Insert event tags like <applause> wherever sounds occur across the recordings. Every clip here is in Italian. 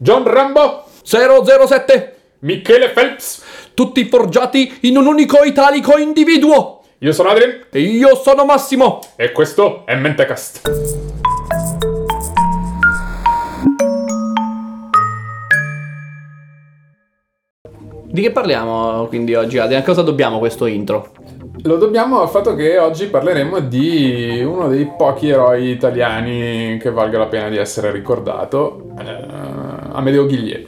John Rambo, 007, Michele Phelps, tutti forgiati in un unico italico individuo. io sono Adrian E io sono Massimo. e questo è Mentecast. Di che parliamo quindi oggi, Adrian? A cosa dobbiamo questo intro? Lo dobbiamo al fatto che oggi parleremo di uno dei pochi eroi italiani che valga la pena di essere ricordato, eh, Amedeo Ghiglie.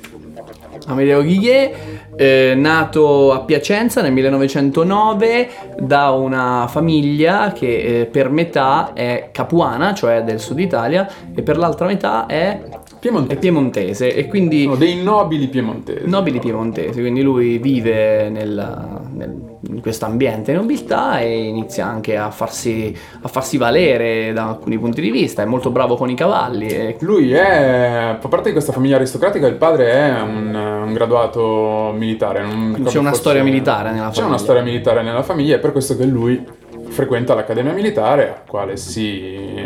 Amedeo Ghiglie, eh, nato a Piacenza nel 1909 da una famiglia che eh, per metà è capuana, cioè del sud Italia, e per l'altra metà è, è Piemontese. piemontese e quindi Uno dei nobili piemontesi. nobili piemontesi, quindi lui vive nel- nel- in questo ambiente di nobiltà e inizia anche a farsi, a farsi valere da alcuni punti di vista, è molto bravo con i cavalli e Lui è, fa parte di questa famiglia aristocratica, il padre è un, un graduato militare. non c'è una storia militare nella C'è famiglia. una storia militare nella famiglia, è per questo che lui frequenta l'Accademia Militare, al quale si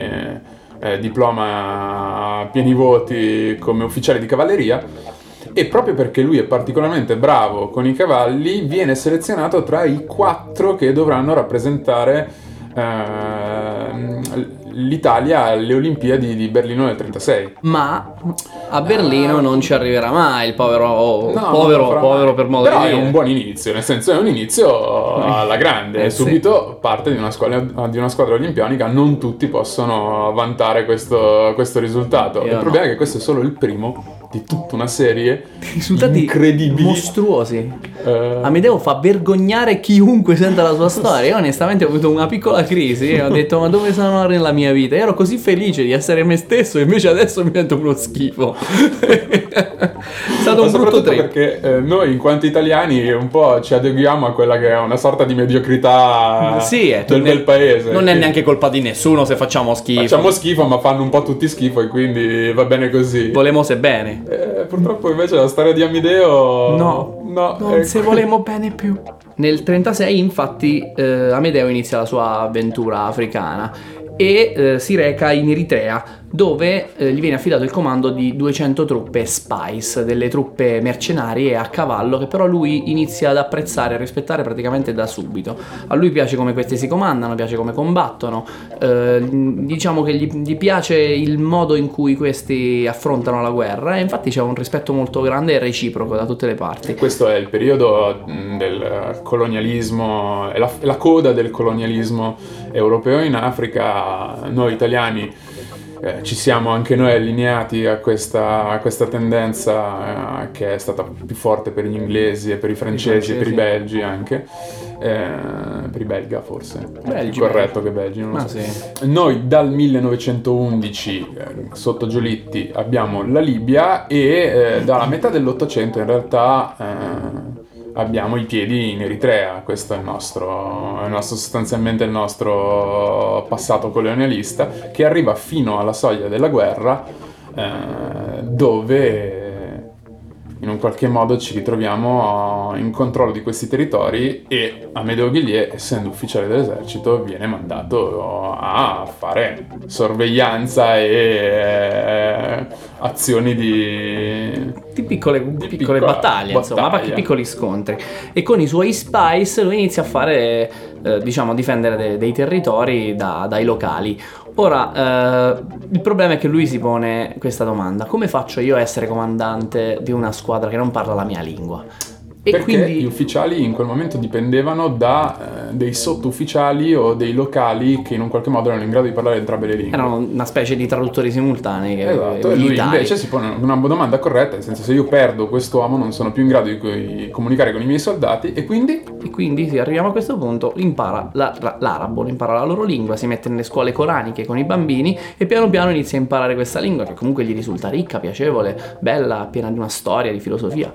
eh, eh, diploma a pieni voti come ufficiale di cavalleria. E proprio perché lui è particolarmente bravo con i cavalli, viene selezionato tra i quattro che dovranno rappresentare ehm, l'Italia alle Olimpiadi di Berlino nel 36. Ma a Berlino non ci arriverà mai il povero, No, povero, povero per modo Però di è dire. un buon inizio, nel senso è un inizio alla grande, Eh, sì. subito parte di una, squadra, di una squadra olimpianica, non tutti possono vantare questo, questo risultato. Io il no. problema è che questo è solo il primo di tutta una serie Risultati incredibili. mostruosi. Eh, Amedeo fa vergognare chiunque senta la sua storia. Io onestamente ho avuto una piccola crisi e ho detto ma dove sono nella mia vita? Io ero così felice di essere me stesso e invece adesso mi sento uno schifo. <laughs> è stato ma un brutto trip. perché eh, noi in quanto italiani un po' ci adeguiamo a quella che è una sorta di mediocrità Sì, è, del bel paese. Non è Quindi neanche colpa di nessuno se facciamo schifo. Facciamo schifo ma fanno un po' tutti schifo e quindi va bene così. Volemo se bene. Eh, purtroppo invece la storia di Amedeo No, no non eh, se volemo bene più. Nel 36 infatti eh, Amedeo inizia la sua avventura africana e eh, si reca in Eritrea dove eh, gli viene affidato il comando di 200 truppe Spice, delle truppe mercenarie a cavallo che però lui inizia ad apprezzare e rispettare praticamente da subito. A lui piace come questi si comandano, piace come combattono, eh, diciamo che gli, gli piace il modo in cui questi affrontano la guerra e infatti c'è un rispetto molto grande e reciproco da tutte le parti. questo è il periodo del colonialismo è la, la coda del colonialismo europeo in Africa noi italiani eh, ci siamo anche noi allineati a questa, a questa tendenza eh, che è stata più forte per gli inglesi e per i francesi, e per i belgi anche, eh, per i belga forse, Belgi, corretto che belgi, non lo Ma so. sì. Noi dal 1911 eh, sotto Giolitti abbiamo la Libia e eh, dalla metà dell'Ottocento in realtà eh, abbiamo i piedi in Eritrea, questo è il nostro, è il nostro- sostanzialmente il nostro passato colonialista che arriva fino alla soglia della guerra eh, dove in un qualche modo ci ritroviamo in controllo di questi territori e Amedeo Ghiglie, essendo ufficiale dell'esercito, viene mandato a fare sorveglianza e eh, azioni di... Di piccole, Di piccole battaglie, insomma, battaglia. che piccoli scontri. E con i suoi spice lui inizia a fare, eh, diciamo, difendere de- dei territori da- dai locali. Ora, eh, il problema è che lui si pone questa domanda: come faccio io a essere comandante di una squadra che non parla la mia lingua? E perché quindi gli ufficiali in quel momento dipendevano da eh, dei sottufficiali o dei locali che in un qualche modo erano in grado di parlare entrambe le lingue. erano una specie di traduttori simultanei. Che, Esatto, e lui invece si pone una domanda corretta, nel senso se io perdo quest'uomo non sono più in grado di comunicare con i miei soldati e quindi E quindi sì, arriviamo a questo punto, impara la- la- l'arabo, impara la loro lingua, si mette nelle scuole coraniche con i bambini e piano piano inizia a imparare questa lingua che comunque gli risulta ricca, piacevole, bella, piena di una storia, di filosofia.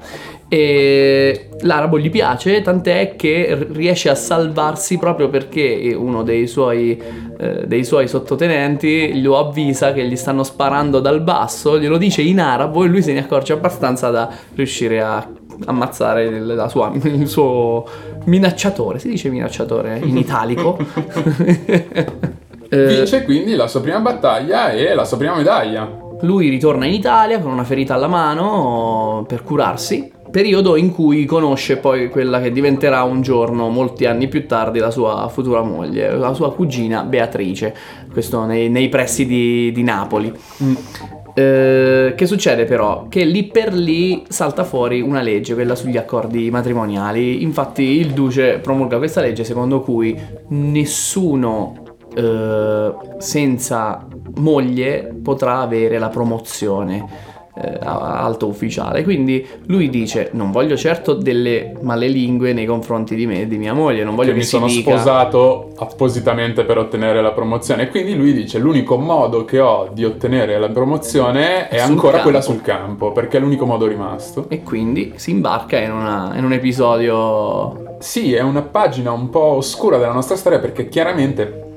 E l'arabo gli piace, tant'è che riesce a salvarsi proprio perché uno dei suoi, eh, dei suoi sottotenenti lo avvisa che gli stanno sparando dal basso, glielo dice in arabo e lui se ne accorge abbastanza da riuscire a ammazzare il, la sua- il suo minacciatore, si dice minacciatore in italico. <laughs> <laughs> Eh, vince quindi la sua prima battaglia e la sua prima medaglia. Lui ritorna in Italia con una ferita alla mano per curarsi, periodo in cui conosce poi quella che diventerà un giorno, molti anni più tardi, la sua futura moglie, la sua cugina Beatrice, questo nei, nei pressi di, di Napoli. Mm. Eh, che succede però? Che lì per lì salta fuori una legge, quella sugli accordi matrimoniali. Infatti il duce promulga questa legge secondo cui nessuno eh, senza moglie potrà avere la promozione eh, alto ufficiale. Quindi lui dice: Non voglio certo delle male lingue nei confronti di me e di mia moglie. Non voglio che, che mi sono dica... sposato appositamente per ottenere la promozione. E quindi lui dice: L'unico modo che ho di ottenere la promozione è sul ancora campo. quella sul campo, perché è l'unico modo rimasto. E quindi si imbarca in, una, in un episodio. Sì, è una pagina un po' oscura della nostra storia perché chiaramente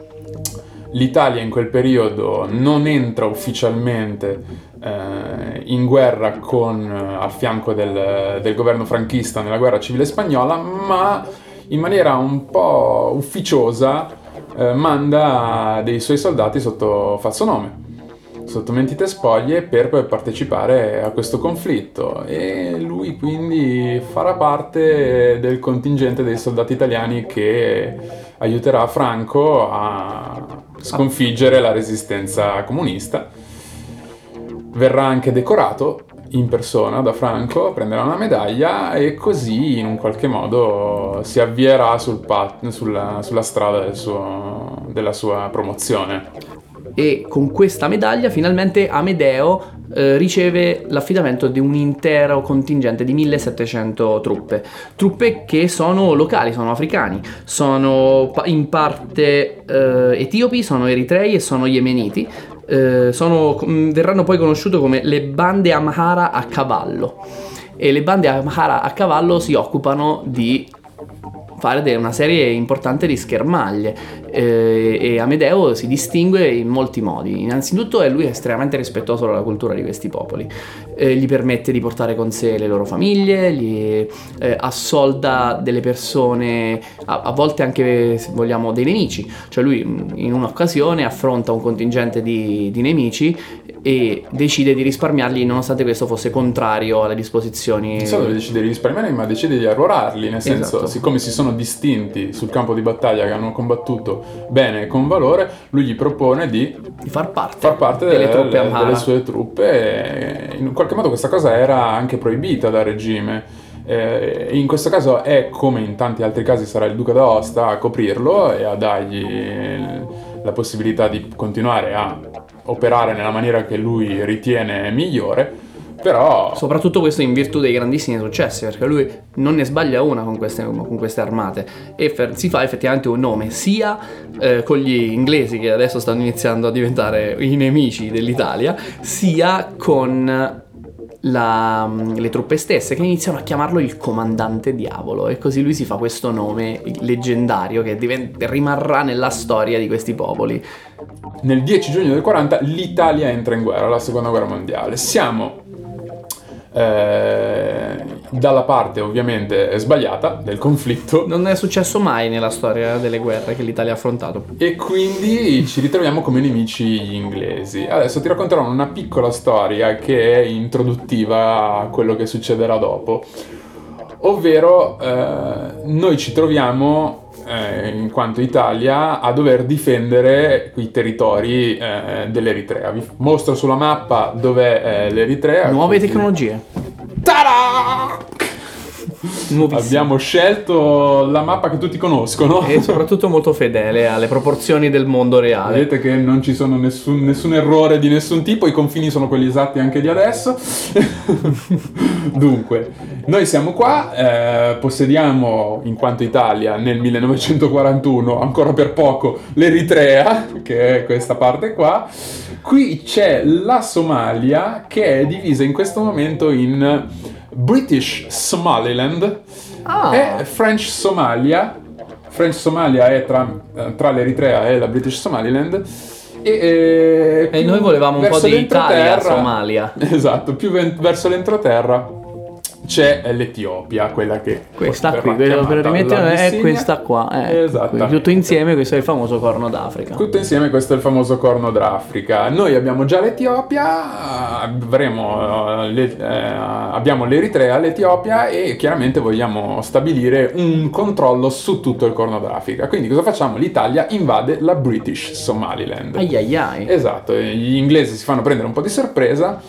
l'Italia in quel periodo non entra ufficialmente eh, in guerra con, eh, a fianco del, del, governo franchista nella guerra civile spagnola, ma in maniera un po' ufficiosa eh, manda dei suoi soldati sotto falso nome sotto mentite spoglie per poi partecipare a questo conflitto e lui quindi farà parte del contingente dei soldati italiani che aiuterà Franco a sconfiggere la resistenza comunista. Verrà anche decorato in persona da Franco, prenderà una medaglia e così in un qualche modo si avvierà sul pat- sulla, sulla, strada del suo, della sua promozione. E con questa medaglia finalmente Amedeo eh, riceve l'affidamento di un intero contingente di 1700 truppe, truppe che sono locali, sono africani, sono in parte eh, etiopi, sono eritrei e sono yemeniti, eh, sono, verranno poi conosciute come le bande Amhara a cavallo. E le bande Amhara a cavallo si occupano di fare una serie importante di schermaglie eh, e Amedeo si distingue in molti modi. Innanzitutto è lui estremamente rispettoso della cultura di questi popoli, eh, gli permette di portare con sé le loro famiglie, gli eh, assolda delle persone, a, a, volte anche se vogliamo dei nemici, cioè lui in un'occasione affronta un contingente di, di nemici e decide di risparmiarli nonostante questo fosse contrario alle disposizioni. Non solo decide di risparmiarli, ma decide di arruolarli, nel senso, esatto. siccome si sono distinti sul campo di battaglia che hanno combattuto bene e con valore, lui gli propone di, di far parte, far parte delle, delle, truppe delle sue truppe. In qualche modo questa cosa era anche proibita dal regime. Eh, in questo caso è come in tanti altri casi sarà il duca d'Aosta a coprirlo e a dargli la possibilità di continuare a operare nella maniera che lui ritiene migliore. Però... Soprattutto questo in virtù dei grandissimi successi, perché lui non ne sbaglia una con queste, con queste armate e fer- si fa effettivamente un nome sia eh, con gli inglesi che adesso stanno iniziando a diventare i nemici dell'Italia, sia con la, le truppe stesse che iniziano a chiamarlo il comandante diavolo e così lui si fa questo nome leggendario che divent- rimarrà nella storia di questi popoli. Nel 10 giugno del 40 l'Italia entra in guerra, la seconda guerra mondiale. Siamo eh, dalla parte ovviamente sbagliata del conflitto. Non è successo mai nella storia delle guerre che l'Italia ha affrontato. E quindi ci ritroviamo come nemici gli inglesi. Adesso ti racconterò una piccola storia che è introduttiva a quello che succederà dopo. Ovvero, eh, noi ci troviamo eh, in quanto Italia a dover difendere i territori eh, dell'Eritrea. Vi mostro sulla mappa dov'è eh, l'Eritrea. Nuove così. tecnologie. Ta-da! <laughs> Abbiamo scelto la mappa che tutti conoscono. E soprattutto molto fedele alle proporzioni del mondo reale. Vedete che non ci sono nessun, nessun errore di nessun tipo, i confini sono quelli esatti anche di adesso. <laughs> Dunque, noi siamo qua, eh, possediamo in quanto Italia nel 1941, ancora per poco, l'Eritrea, che è questa parte qua. Qui c'è la Somalia che è divisa in questo momento in British Somaliland ah. e French Somalia. French Somalia è tra, eh, tra l'Eritrea e la British Somaliland. E, e, e noi volevamo un po' di Italia Somalia. <laughs> Esatto, più ven- verso l'entroterra c'è l'Etiopia, quella che... Questa qui, quello per rimettere è questa qua. eh, Esattamente. Tutto insieme, questo è il famoso corno d'Africa. Tutto insieme questo è il famoso corno d'Africa. Noi abbiamo già l'Etiopia, avremo, eh, le- eh, abbiamo l'Eritrea, l'Etiopia e chiaramente vogliamo stabilire un controllo su tutto il corno d'Africa. Quindi cosa facciamo? L'Italia invade la British Somaliland. Ai ai ai. Esatto, gli inglesi si fanno prendere un po' di sorpresa.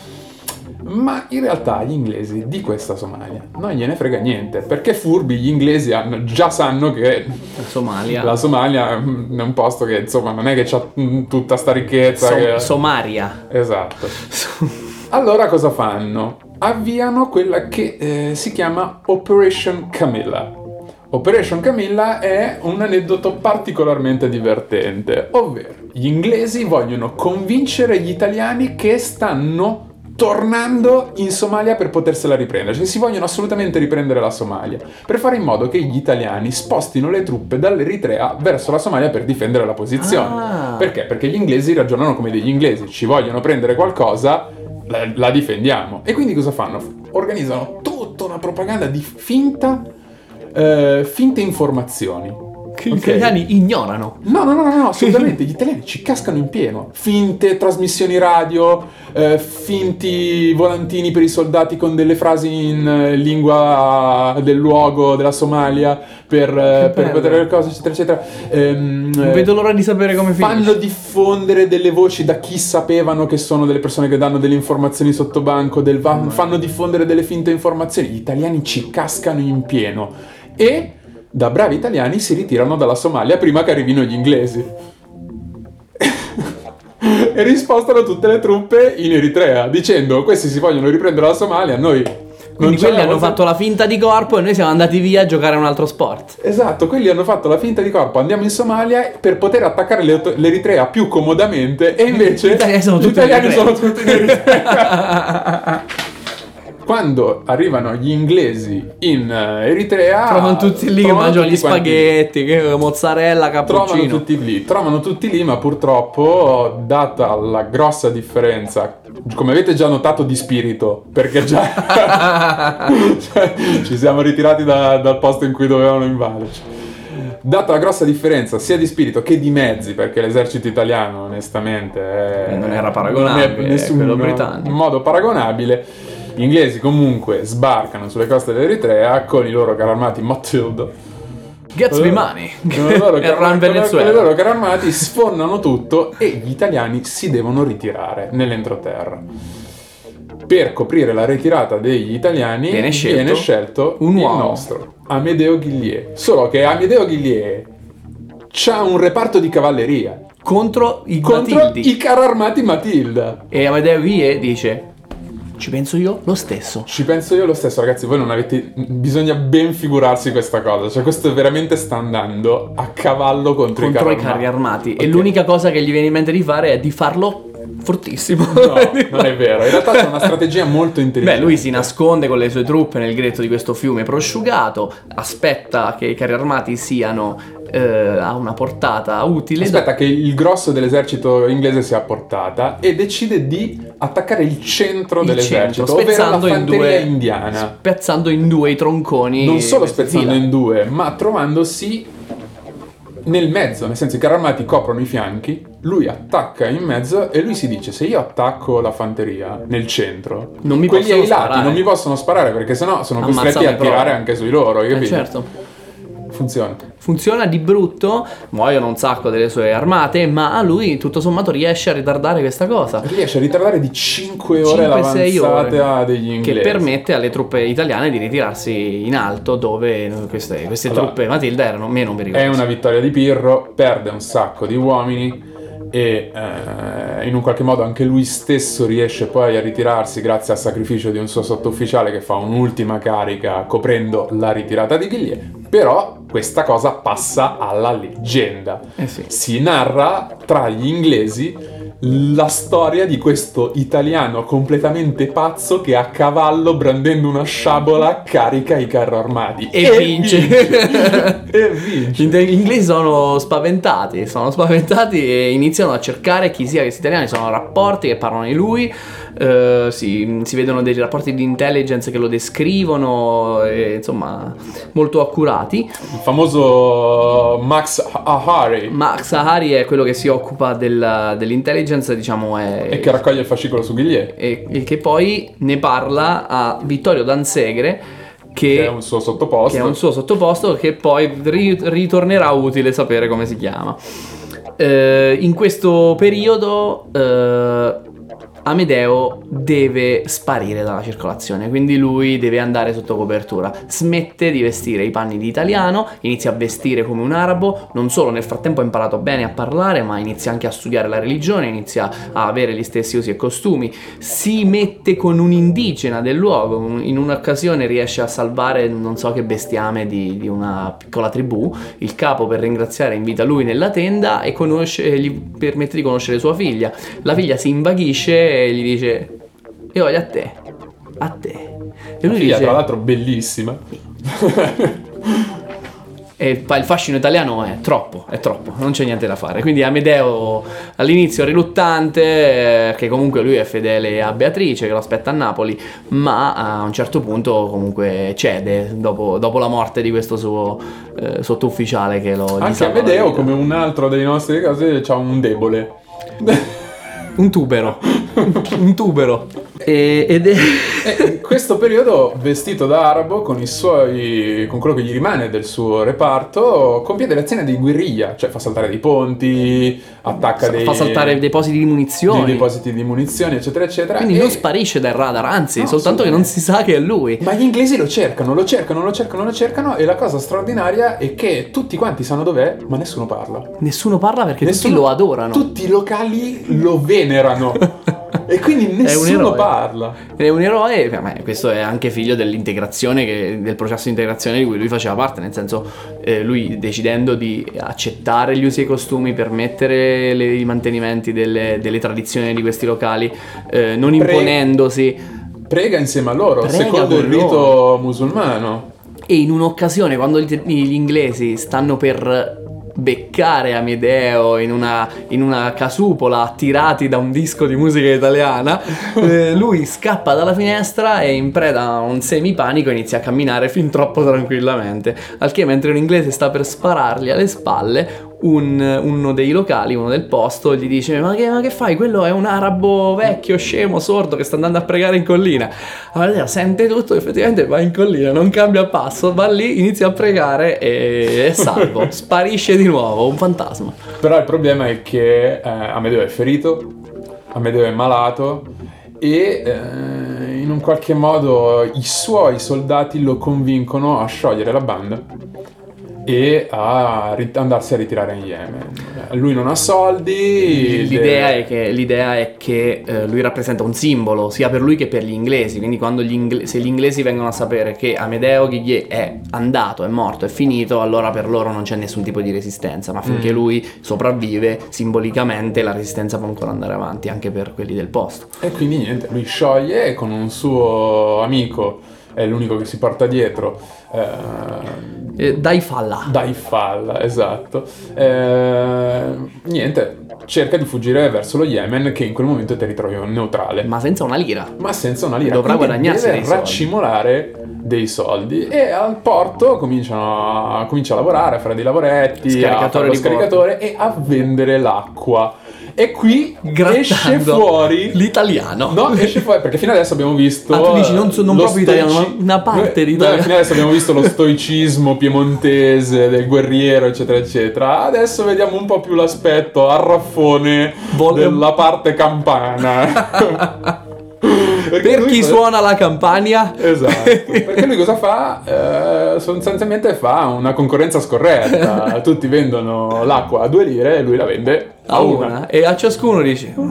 Ma in realtà gli inglesi di questa Somalia non gliene frega niente, perché furbi gli inglesi hanno- già sanno che La Somalia. la Somalia è un posto che insomma non è che c'ha mm, tutta sta ricchezza. So- che- Somaria. Esatto. <laughs> Allora cosa fanno? Avviano quella che eh, si chiama Operation Camilla. Operation Camilla è un aneddoto particolarmente divertente, ovvero gli inglesi vogliono convincere gli italiani che stanno tornando in Somalia per potersela riprendere, cioè si vogliono assolutamente riprendere la Somalia, per fare in modo che gli italiani spostino le truppe dall'Eritrea verso la Somalia per difendere la posizione. Ah. Perché? Perché gli inglesi ragionano come degli inglesi, ci vogliono prendere qualcosa, la, la difendiamo. E quindi cosa fanno? Organizzano tutta una propaganda di finta, eh, finte informazioni. Che gli italiani ignorano. No, no, no, no, no, assolutamente, gli italiani ci cascano in pieno. Finte trasmissioni radio, eh, finti volantini per i soldati con delle frasi in eh, lingua del luogo della Somalia per, eh, per vedere le cose, eccetera, eccetera. Ehm, Non eh, vedo l'ora di sapere come Fanno finisce. diffondere delle voci da chi sapevano che sono delle persone che danno delle informazioni sotto banco, del fanno diffondere delle finte informazioni. Gli italiani ci cascano in pieno e da bravi italiani si ritirano dalla Somalia prima che arrivino gli inglesi. <laughs> e rispostano tutte le truppe in Eritrea dicendo questi si vogliono riprendere la Somalia, noi non Quindi quelli hanno vogliamo- fatto la finta di corpo e noi siamo andati via a giocare a un altro sport. Esatto, quelli hanno fatto la finta di corpo, andiamo in Somalia per poter attaccare l'Eritrea più comodamente e invece Gli italiani sono tutti in Eritrea. Quando arrivano gli inglesi in eh, Eritrea Trovano tutti lì che trovano mangiano gli spaghetti, che mozzarella, Trovano cappuccino. tutti lì, trovano tutti lì, ma purtroppo, data la grossa differenza, come avete già notato, di spirito, perché già cioè, <laughs> <laughs> ci siamo ritirati da- dal posto in cui dovevano invaderci. Data la grossa differenza sia di spirito che di mezzi, perché l'esercito italiano, onestamente, è- Eh, non era paragonabile, non è nessun quello britannico. modo paragonabile. Gli inglesi comunque sbarcano sulle coste dell'Eritrea con i loro carri armati Matilda. Gatsby Eh, Money. con i loro <laughs> Ran con i loro carri armati sfondano tutto e gli italiani si devono ritirare nell'entroterra. Per coprire la ritirata degli italiani Viene scelto scelto un il uomo. nostro Amedeo Ghillier. Solo che Amedeo Ghillier c'ha un reparto di cavalleria Contro i contro i carri armati Matilda. E Amedeo Ghie dice: Ci penso io lo stesso. Ci penso io lo stesso, ragazzi. Voi non avete. Bisogna ben figurarsi questa cosa. Cioè, questo veramente sta andando a cavallo contro, Contro i i carri armati. E Ok. l'unica cosa che gli viene in mente di fare è di farlo fortissimo. No, <laughs> non è vero. In realtà c'è una strategia molto intelligente. Beh, lui si nasconde con le sue truppe nel gretto di questo fiume prosciugato, aspetta che i carri armati siano eh, a una portata utile. Aspetta che il grosso dell'esercito inglese sia a portata e decide di attaccare il centro il dell'esercito, centro, spezzando in due indiana. spezzando in due i tronconi. Non solo spezzando fila. in due, ma trovandosi nel mezzo, nel senso i carri armati coprono i fianchi, lui attacca in mezzo e lui si dice se io attacco la fanteria nel centro, Non mi quelli possono ai lati sparare. non mi possono sparare perché sennò sono Ammazzami costretti a tirare anche sui loro, Eh, capito? certo. Funziona. Funziona di brutto, muoiono un sacco delle sue armate, ma lui tutto sommato riesce a ritardare questa cosa. Riesce a ritardare di 5 ore 5-6 ore l'avanzata degli inglesi. che permette alle truppe italiane di ritirarsi in alto dove queste, queste Allora, truppe Matilda erano meno È pericolose. una vittoria di Pirro, perde un sacco di uomini e eh, in un qualche modo anche lui stesso riesce poi a ritirarsi grazie al sacrificio di un suo sottufficiale che fa un'ultima carica coprendo la ritirata di Ghillie. Però questa cosa passa alla leggenda. Eh sì. Si narra tra gli inglesi la storia di questo italiano completamente pazzo che a cavallo brandendo una sciabola carica i carri armati E vince. vince. <laughs> e vince. Gli inglesi sono spaventati, sono spaventati e iniziano a cercare chi sia questi italiani, sono rapporti che parlano di lui, eh, si, si vedono dei rapporti di intelligence che lo descrivono, e, insomma, molto accurati. Il famoso Max Ahari. Max Ahari è quello che si occupa del- dell'intelligence, diciamo, è, E che raccoglie il fascicolo su Ghiglier, e, e che poi ne parla a Vittorio Dansegre, che, che è un suo sottoposto. che è un suo sottoposto che poi ri- ritornerà utile sapere come si chiama. Eh, in questo periodo eh, Amedeo deve sparire dalla circolazione, quindi lui deve andare sotto copertura. Smette di vestire i panni di italiano, inizia a vestire come un arabo, non solo nel frattempo ha imparato bene a parlare, ma inizia anche a studiare la religione, inizia a avere gli stessi usi e costumi, si mette con un indigena del luogo, in un'occasione riesce a salvare non so che bestiame di, di una piccola tribù, il capo per ringraziare invita lui nella tenda e conosce- gli permette di conoscere sua figlia. La figlia si invaghisce e gli dice: Io voglio a te, a te. E lui figlia, dice: tra l'altro, bellissima. E il fascino italiano è troppo, è troppo, non c'è niente da fare. Quindi Amedeo all'inizio riluttante, eh, che comunque lui è fedele a Beatrice, che lo aspetta a Napoli, ma a un certo punto comunque cede dopo, dopo la morte di questo suo eh, sottufficiale che lo Anche Amedeo, come un altro dei nostri casi, ha un debole. Un tubero, un tubero. E- ed è... E in questo periodo, vestito da arabo, con i suoi. con quello che gli rimane del suo reparto, compie delle azioni di guerriglia, cioè fa saltare dei ponti, attacca dei. fa saltare depositi di dei munizioni. depositi di munizioni, eccetera, eccetera. Quindi e- non sparisce dal radar, anzi, No, soltanto che non si sa che è lui. Ma gli inglesi lo cercano, lo cercano, lo cercano, lo cercano e la cosa straordinaria è che tutti quanti sanno dov'è, ma nessuno parla. Nessuno parla perché Nessuno- tutti lo adorano. Tutti i locali lo venerano. e quindi <laughs> un nessuno eroe. parla. È un eroe, ma questo è anche figlio dell'integrazione, che- del processo di integrazione di cui lui faceva parte, nel senso eh, lui decidendo di accettare gli usi e i costumi, permettere le- i mantenimenti delle, delle tradizioni di questi locali, eh, non Pre- imponendosi Prega insieme a loro, Prega secondo il rito musulmano. e in un'occasione quando gli, gli inglesi stanno per beccare Amedeo in una, in una casupola attirati da un disco di musica italiana <laughs> eh, lui scappa dalla finestra e in preda a un semipanico inizia a camminare fin troppo tranquillamente. Al che mentre un inglese sta per sparargli alle spalle un- uno dei locali, uno del posto, gli dice: ma che, ma che fai? Quello è un arabo vecchio, scemo, sordo che sta andando a pregare in collina. Allora sente tutto, effettivamente va in collina, non cambia passo, va lì, inizia a pregare e è salvo. <laughs> Sparisce di nuovo, un fantasma. Però il problema è che eh, Amedeo è ferito, Amedeo è malato e eh, in un qualche modo i suoi soldati lo convincono a sciogliere la banda e a ri- andarsi a ritirare in Yemen. Lui non ha soldi. L'idea deve- è che, l'idea è che eh, lui rappresenta un simbolo sia per lui che per gli inglesi. Quindi, quando gli ingle- se gli inglesi vengono a sapere che Amedeo Ghiglie è andato, è morto, è finito, allora per loro non c'è nessun tipo di resistenza. Ma finché Mm. lui sopravvive, simbolicamente la resistenza può ancora andare avanti anche per quelli del posto. E quindi niente, lui scioglie con un suo amico, è l'unico che si porta dietro, eh, Eh, dai falla. dai falla, esatto. Eh, niente, cerca di fuggire verso lo Yemen che in quel momento è territorio neutrale. Ma senza una lira. Ma senza una lira. Dovrà guadagnarsi deve dei soldi. raccimolare dei soldi e al porto cominciano a, comincia a lavorare, a fare dei lavoretti, a Scaricatore fare lo di porto. scaricatore e a vendere l'acqua. E qui Grattando esce fuori l'italiano. No, esce fuori perché fino adesso abbiamo visto. Ah, tu dici non so- non proprio italiano, ma una parte di italiano. Fino adesso abbiamo visto lo stoicismo piemontese del guerriero, eccetera, eccetera. Adesso vediamo un po' più l'aspetto arraffone Vol- della parte campana. <laughs> <laughs> Per chi fa- suona la campagna? Esatto, <laughs> perché lui cosa fa? Eh, sostanzialmente fa una concorrenza scorretta. Tutti vendono l'acqua a due lire e lui la vende a una e a ciascuno dice "Oh,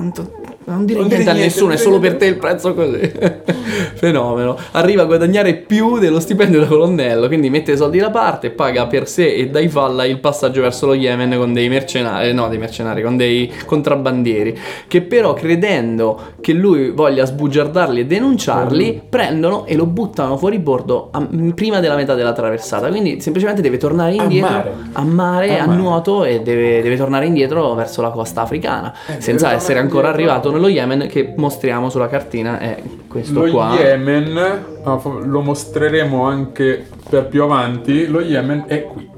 non, dire Non niente dire a niente, nessuno è solo per niente." te il prezzo così <laughs> fenomeno arriva a guadagnare più dello stipendio da colonnello quindi mette i soldi da parte paga per sé e dai falla il passaggio verso lo Yemen con dei mercenari no dei mercenari con dei contrabbandieri che però credendo che lui voglia sbugiardarli e denunciarli, prendono e lo buttano fuori bordo a- prima della metà della traversata. Quindi semplicemente deve tornare A indietro mare. a mare, A a mare. nuoto e deve, deve tornare indietro verso la costa africana, Eh, senza essere ancora arrivato nello Yemen che mostriamo sulla cartina è questo Lo qua. Yemen, ah, lo mostreremo anche per più avanti, lo Yemen è qui.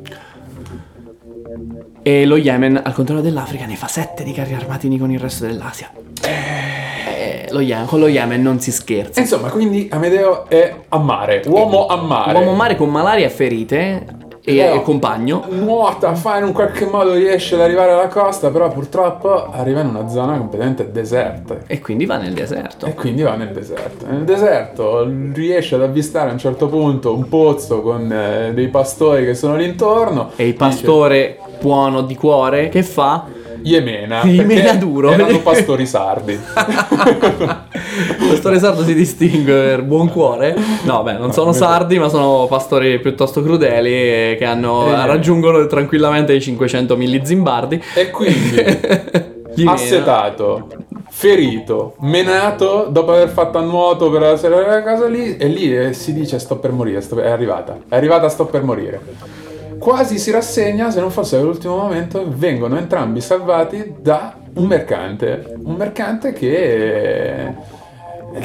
E lo Yemen, al contrario dell'Africa, ne fa 7 di carri armati con il resto dell'Asia. Eh, lo Yemen- con lo Yemen non si scherza. Insomma, quindi Amedeo è a mare, uomo a mare. Uomo a mare con malaria e ferite e, Però e compagno. Nuota, fa in un qualche modo riesce ad arrivare alla costa, però purtroppo arriva in una zona completamente deserta. E quindi va nel deserto. E quindi va nel deserto. Nel deserto riesce ad avvistare a un certo punto un pozzo con eh, dei pastori che sono lì intorno. E il pastore buono di cuore che fa? Yemena perché duro. Erano pastori sardi. <laughs> Pastore sardo si distingue per buon cuore. No, beh, non sono sardi, ma sono pastori piuttosto crudeli eh, che hanno, Eh. raggiungono tranquillamente i 500 zimbardi. e quindi <laughs> assetato, ferito, menato dopo aver fatto a nuoto per la sera della casa lì e lì eh, si dice sto per morire, sto- è arrivata, è arrivata sto per morire. Quasi si rassegna, se non fosse all'ultimo momento, vengono entrambi salvati da un mercante, un mercante che... eh,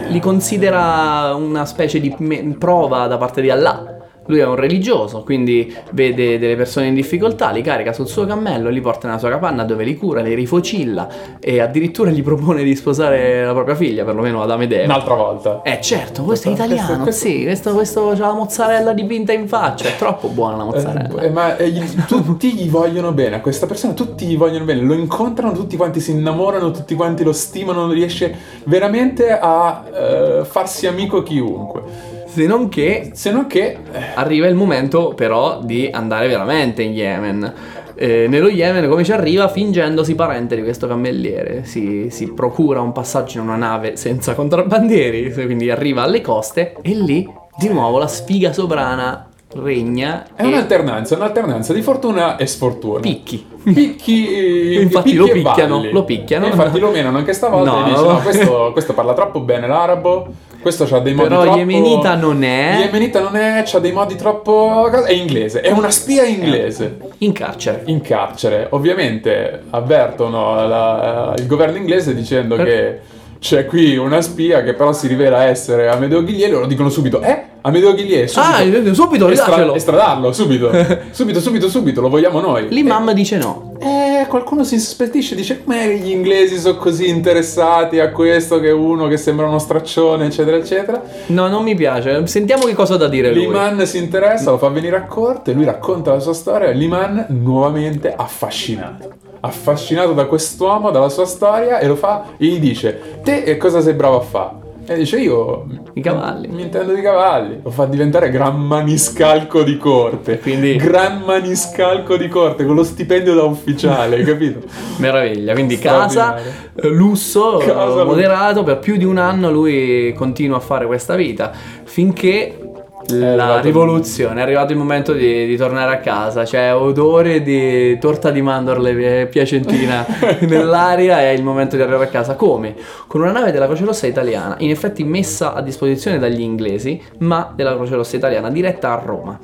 Li considera una specie di prova da parte di Allah. Lui è un religioso, quindi vede delle persone in difficoltà, li carica sul suo cammello, li porta nella sua capanna dove li cura, li rifocilla e addirittura gli propone di sposare la propria figlia, perlomeno ad Amedeo. Un'altra volta. Eh certo, questo è italiano, questo- <laughs> sì, questo, questo la mozzarella dipinta in faccia, è troppo buona la mozzarella. Eh, ma eh, tutti gli vogliono bene a questa persona, tutti gli vogliono bene, lo incontrano, tutti quanti si innamorano, tutti quanti lo stimano, riesce veramente a eh, farsi amico chiunque. Se non che Se non che eh, arriva il momento però di andare veramente in Yemen. Eh, nello Yemen come ci arriva fingendosi parente di questo cammelliere si, si procura un passaggio in una nave senza contrabbandieri quindi arriva alle coste e lì di nuovo la sfiga sovrana regna è un'alternanza, un'alternanza di fortuna e sfortuna. picchi Picchi, <laughs> eh, Infatti picchi lo picchiano, lo picchiano. E infatti lo menano anche stavolta No. e dice no, questo, <laughs> questo parla troppo bene l'arabo, questo ha dei modi Però troppo... yemenita non è. Yemenita non è, c'ha dei modi troppo... è inglese, è una spia inglese. in carcere in carcere. Ovviamente avvertono la- il governo inglese dicendo Per- che c'è qui una spia che però si rivela essere Amedeo Ghiglier, loro dicono subito, eh, Amedeo Ghiglier, subito. ah subito Estra- rilascialo estradarlo, subito. <laughs> subito, subito, subito, lo vogliamo noi. l'imam dice no Eh, qualcuno si insospettisce, dice come gli inglesi sono così interessati a questo che uno che sembra uno straccione, eccetera, eccetera. no non mi piace sentiamo che cosa ha da dire lui Liman si interessa, lo fa venire a corte, lui racconta la sua storia Liman nuovamente affascinato. Affascinato da quest'uomo, dalla sua storia e lo fa e gli dice te cosa sei bravo a fare? E dice io I cavalli. mi intendo di cavalli. Lo fa diventare gran maniscalco di corte. Quindi- gran maniscalco di corte con lo stipendio da ufficiale, hai capito? <laughs> Meraviglia, quindi casa, eh, lusso, Casa, eh, moderato, per più di un anno lui continua a fare questa vita, finché la rivoluzione, è arrivato il momento di, di tornare a casa, c'è odore di torta di mandorle eh, piacentina <laughs> nell'aria, è il momento di arrivare a casa. Come? Con una nave della Croce Rossa italiana, in effetti messa a disposizione dagli inglesi, ma della Croce Rossa italiana, diretta a Roma.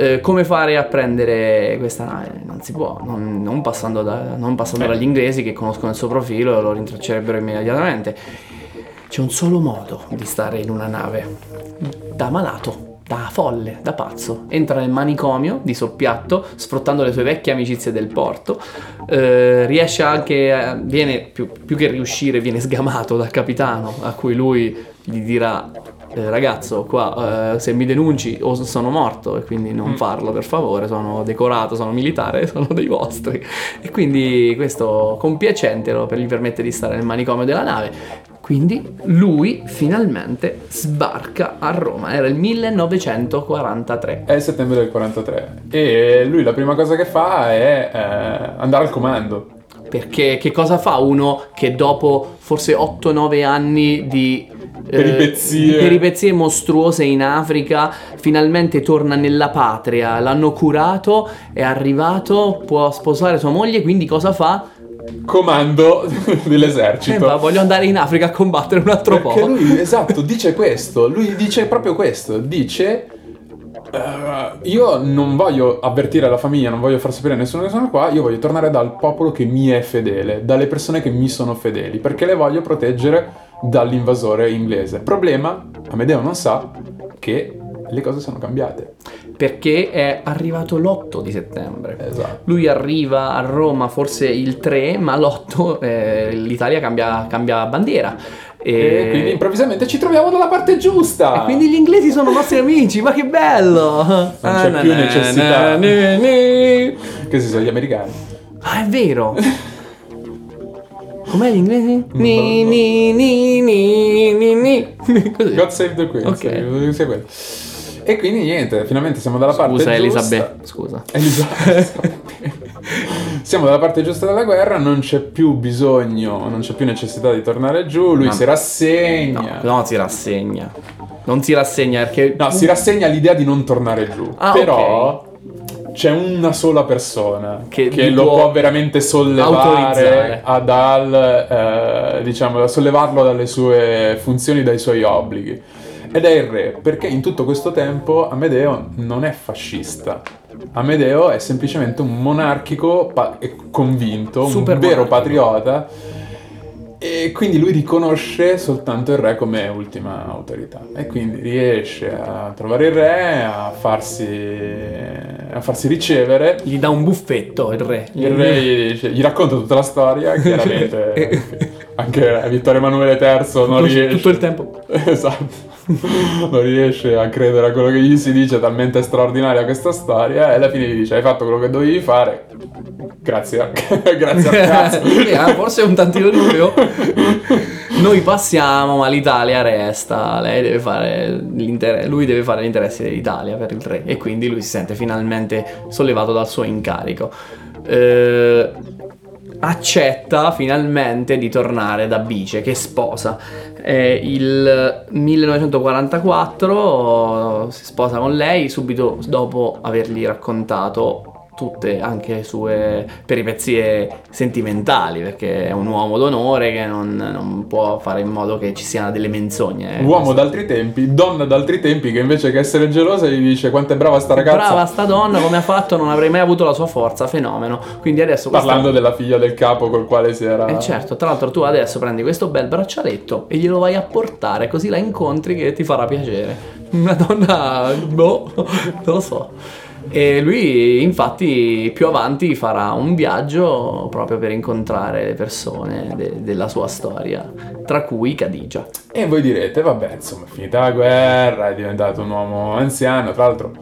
Eh, come fare a prendere questa nave? Non si può, non, non passando, da- non passando Eh. dagli inglesi che conoscono il suo profilo e lo rintraccerebbero immediatamente. C'è un solo modo di stare in una nave, da malato, da folle, da pazzo. Entra nel manicomio di soppiatto, sfruttando le sue vecchie amicizie del porto. Eh, riesce anche, a- viene più, più che riuscire, viene sgamato dal capitano, a cui lui gli dirà: eh, Ragazzo, qua eh, se mi denunci o sono morto, e quindi non farlo per favore. Sono decorato, sono militare, <laughs> sono dei vostri. E quindi questo compiacente gli permette di stare nel manicomio della nave. Quindi lui finalmente sbarca a Roma, era il 1943. È il settembre del 43 e lui la prima cosa che fa è eh, andare al comando. Perché che cosa fa uno che dopo forse 8-9 anni di eh, Peripezie. di peripezie mostruose in Africa, finalmente torna nella patria, l'hanno curato, è arrivato, può sposare sua moglie, quindi cosa fa? Comando <laughs> Eh, dell'esercito. ma voglio andare in Africa a combattere un altro Perché po'. lui, esatto, dice questo, lui dice proprio questo, dice... "Eh, io non voglio avvertire la famiglia, non voglio far sapere a nessuno che sono qua, io voglio tornare dal popolo che mi è fedele, dalle persone che mi sono fedeli, perché le voglio proteggere dall'invasore inglese. Problema, Amedeo non sa che le cose sono cambiate. Perché è arrivato l'8 di settembre. Esatto. Lui arriva a Roma forse il 3, ma l'8 eh, l'Italia cambia, cambia bandiera. E quindi improvvisamente ci troviamo dalla parte giusta. E quindi gli inglesi sono nostri amici, ma che bello! Non c'è più necessità. Questi sono gli americani. Ah, è vero! Com'è gli inglesi? Ni ni ni ni ni <laughs> ni. God save the Queen. Ok. sia quello. E quindi niente, finalmente siamo dalla parte Scusa giusta. Elisabeth, scusa. Elisabeth. <laughs> Siamo dalla parte giusta della guerra, non c'è più bisogno, non c'è più necessità di tornare giù, lui Ma- si rassegna. No, no, si rassegna. Non si rassegna perché... No, si rassegna all'idea di non tornare giù. Ah, Però c'è una sola persona Che che, lo può può veramente sollevare dal, eh, diciamo, a sollevarlo dalle sue funzioni, dai suoi obblighi. Ed è il re, perché in tutto questo tempo Amedeo non è fascista. Amedeo è semplicemente un monarchico pa- e convinto, Super un vero monarchico. patriota. E quindi lui riconosce soltanto il re come ultima autorità. E quindi riesce a trovare il re, a farsi, a farsi ricevere. Gli dà un buffetto il re. Il re gli, dice- gli racconta tutta la storia, chiaramente <laughs> anche Vittorio Emanuele III non riesce. Tutto il tempo. <laughs> Esatto. Non riesce a credere a quello che gli si dice, talmente straordinaria questa storia, e alla fine gli dice: Hai fatto quello che dovevi fare. Grazie, <laughs> grazie al <laughs> cazzo. Eh, forse un tantino di più. Noi passiamo, ma l'Italia resta. Lei deve lui deve fare l'interesse dell'Italia per il re. E quindi lui si sente finalmente sollevato dal suo incarico. Eh, accetta finalmente di tornare da Bice, che sposa. Eh, il 1944 si sposa con lei subito dopo avergli raccontato tutte anche le sue peripezie sentimentali perché è un uomo d'onore che non, non può fare in modo che ci siano delle menzogne Uomo d'altri tempi, donna d'altri tempi, che invece che essere gelosa gli dice: Quanto è brava sta ragazza. brava sta donna come ha fatto non avrei mai avuto la sua forza fenomeno quindi adesso questa- Parlando della figlia del capo col quale si era. Eh certo, tra l'altro tu adesso prendi questo bel braccialetto e glielo vai a portare, così la incontri che ti farà piacere. Una donna, boh, non lo so. E lui infatti più avanti farà un viaggio proprio per incontrare le persone de- della sua storia, tra cui Khadija. E voi direte, vabbè, insomma, è finita la guerra, è diventato un uomo anziano, tra l'altro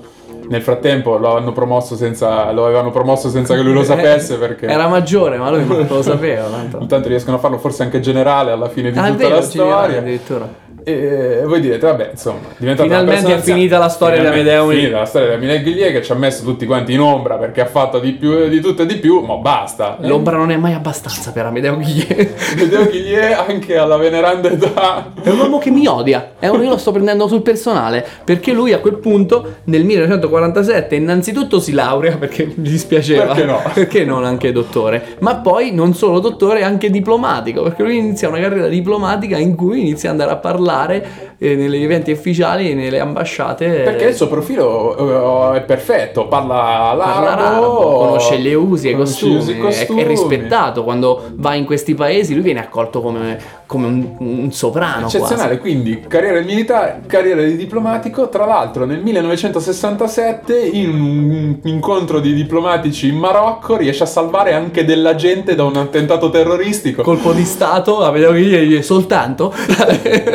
nel frattempo lo, hanno promosso senza, lo avevano promosso senza che lui lo <laughs> sapesse perché Era maggiore, ma lui non lo <laughs> sapeva. tanto. intanto riescono a farlo forse anche generale alla fine di Ah, tutta vero, la storia. addirittura. E voi direte, vabbè, insomma, Finalmente è finita la storia di Amedeo È finita la storia di Amedeo Ghiglie che ci ha messo tutti quanti in ombra perché ha fatto di, più, di tutto e di più, ma basta. L'ombra non è mai abbastanza per Amedeo Ghiglie. Amedeo <laughs> Ghiglie anche alla veneranda età È un uomo che mi odia, è un io lo sto prendendo sul personale, perché lui a quel punto nel 1947 innanzitutto si laurea perché gli dispiaceva, Perché no? <laughs> perché non anche dottore, ma poi non solo dottore, anche diplomatico, perché lui inizia una carriera diplomatica in cui inizia ad andare a parlare eh, negli eventi ufficiali e nelle ambasciate. Perché il suo profilo eh, è perfetto, parla l'arabo, arabo, conosce le usi e i costumi, è- rispettato quando va in questi paesi, lui viene accolto come, come un, un sovrano. quasi. Eccezionale, quindi carriera militare, carriera di diplomatico. Tra l'altro, nel 1967, in un incontro di diplomatici in Marocco, riesce a salvare anche della gente da un attentato terroristico. colpo di stato, la vedevo che soltanto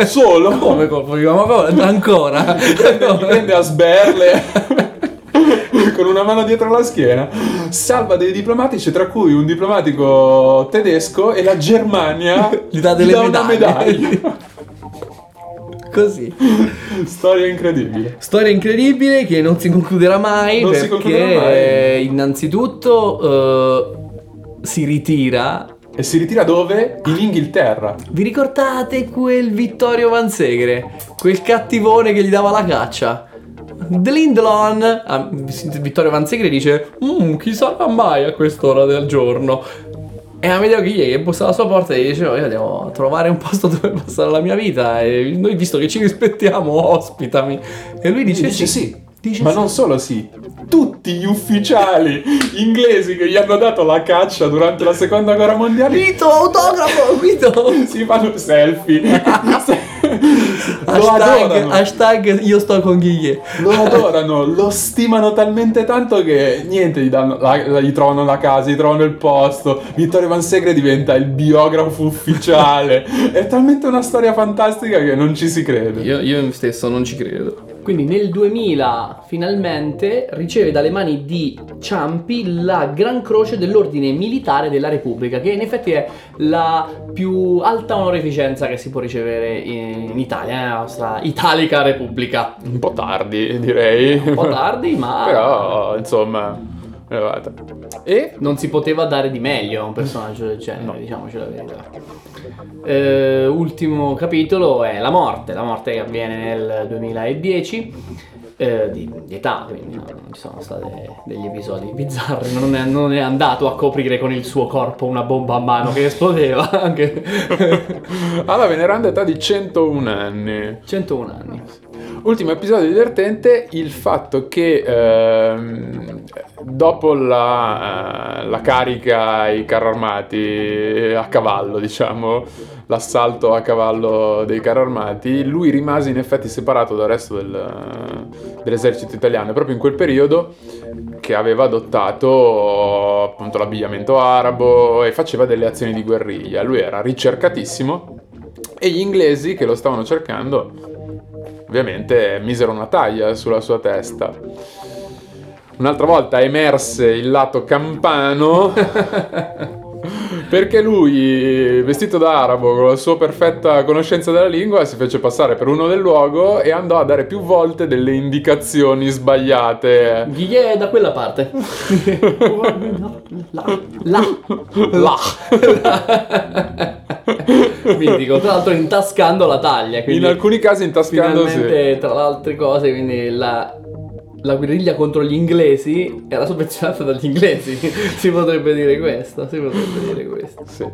Solo <laughs> come colpo di come- ancora <laughs> Gli prende a sberle <laughs> con una mano dietro la schiena. Salva dei diplomatici, tra cui un diplomatico tedesco e la Germania gli dà delle una medaglie. medaglia. <laughs> così Storia incredibile. storia incredibile che non si concluderà mai Non perché concluderà mai. innanzitutto eh, si ritira E si ritira dove? In Inghilterra. vi ricordate quel Vittorio Vansegre quel cattivone che gli dava la caccia Dlindlon ah, Vittorio Vansegre dice "Mm, chi sarà mai a quest'ora del giorno E Amedeo Ghiglie che bussa alla sua porta e gli diceva io devo trovare un posto dove passare la mia vita e noi visto che ci rispettiamo ospitami. E lui dice, Dice sì. Dice Ma sì. non solo sì, tutti gli ufficiali inglesi che gli hanno dato la caccia durante la seconda guerra mondiale Vito, autografo, Vito! si fanno selfie. <laughs> lo Hashtag, adorano. hashtag io sto con Ghiglie. Lo adorano, lo stimano talmente tanto che niente, gli, danno, la- la- gli trovano la casa, gli trovano il posto. Vittorio Van Segre diventa il biografo ufficiale. <laughs> È talmente una storia fantastica che non ci si crede. Io, io stesso non ci credo. Quindi nel 2000 finalmente riceve dalle mani di Ciampi la Gran Croce dell'Ordine Militare della Repubblica, che in effetti è la più alta onorificenza che si può ricevere in Italia, nella nostra Italica Repubblica. Un po' tardi, direi. Un po' tardi, ma <laughs> Però, insomma, elevata. E non si poteva dare di meglio a un personaggio del genere, diciamoci la verità. Eh, ultimo capitolo è la morte, la morte che avviene nel 2010 eh, di, di età, quindi no, non ci sono stati degli episodi bizzarri, non è, non è andato a coprire con il suo corpo una bomba a mano che esplodeva, anche <laughs> alla veneranda età di 101 anni. 101 anni. Ultimo episodio divertente, il fatto che ehm, dopo la, eh, la carica ai carri armati a cavallo, diciamo, l'assalto a cavallo dei carri armati, lui rimase in effetti separato dal resto del- dell'esercito italiano proprio in quel periodo che aveva adottato appunto l'abbigliamento arabo e faceva delle azioni di guerriglia. Lui era ricercatissimo e gli inglesi che lo stavano cercando ovviamente misero una taglia sulla sua testa. Un'altra volta emerse il lato campano <laughs> perché lui, vestito da arabo, con la sua perfetta conoscenza della lingua, si fece passare per uno del luogo e andò a dare più volte delle indicazioni sbagliate. Ghiglie è da quella parte. là, là, Là. Mitico, tra l'altro intascando la taglia. In Quindi alcuni casi intascandosi. finalmente, tra le altre cose, quindi la, la guerriglia contro gli inglesi era sovvenzionata dagli inglesi. <laughs> si potrebbe dire questo, si potrebbe dire questo. Sì.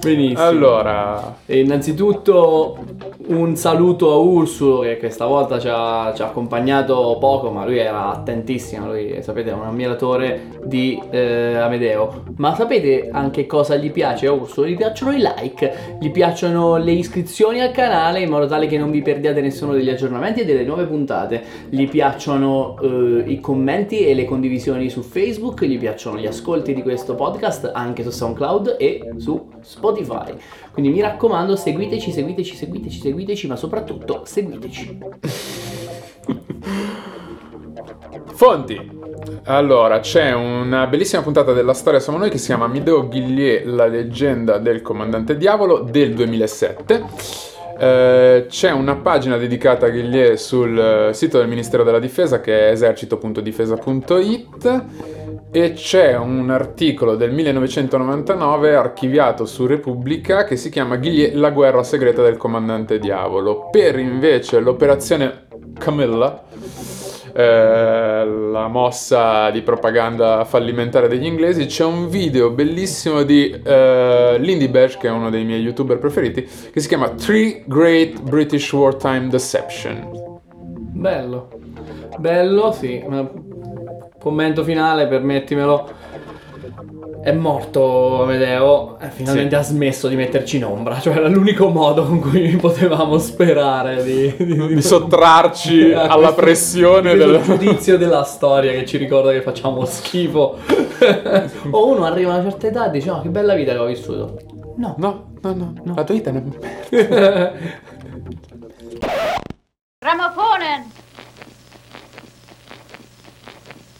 Benissimo. Allora, E innanzitutto un saluto a Ursulo che questa volta ci ha, ci ha accompagnato poco, ma lui era attentissimo, lui sapete è un ammiratore di eh, Amedeo. Ma sapete anche cosa gli piace a Ursulo? Gli piacciono i like, gli piacciono le iscrizioni al canale in modo tale che non vi perdiate nessuno degli aggiornamenti e delle nuove puntate. Gli piacciono eh, i commenti e le condivisioni su Facebook, gli piacciono gli ascolti di questo podcast anche su SoundCloud e su Spotify. Quindi mi raccomando, seguiteci, seguiteci, seguiteci, seguiteci, ma soprattutto seguiteci. Fonti. Allora, c'è una bellissima puntata della storia Siamo Noi che si chiama Mideo Ghillier, la leggenda del comandante diavolo del 2007. Eh, c'è una pagina dedicata a Ghillier sul eh, sito del Ministero della Difesa che è esercito.difesa.it e c'è un articolo del 1999 archiviato su Repubblica che si chiama la guerra segreta del comandante diavolo. Per invece l'operazione Camilla eh, la mossa di propaganda fallimentare degli inglesi, c'è un video bellissimo di eh, Lindy Bash, che è uno dei miei youtuber preferiti, che si chiama Three Great British Wartime Deception. Bello, bello, sì. ma- Commento finale, permettimelo. È morto Amedeo, e finalmente Sì. ha smesso di metterci in ombra, cioè era l'unico modo con cui <laughs> potevamo sperare di, di, Di sottrarci <laughs> alla questo- pressione del... giudizio della storia che ci ricorda che facciamo schifo. <laughs> o uno arriva a una certa età e dice: No, che bella vita che ho vissuto. No. No, no, no, la tua vita è una merda. Grammofonen!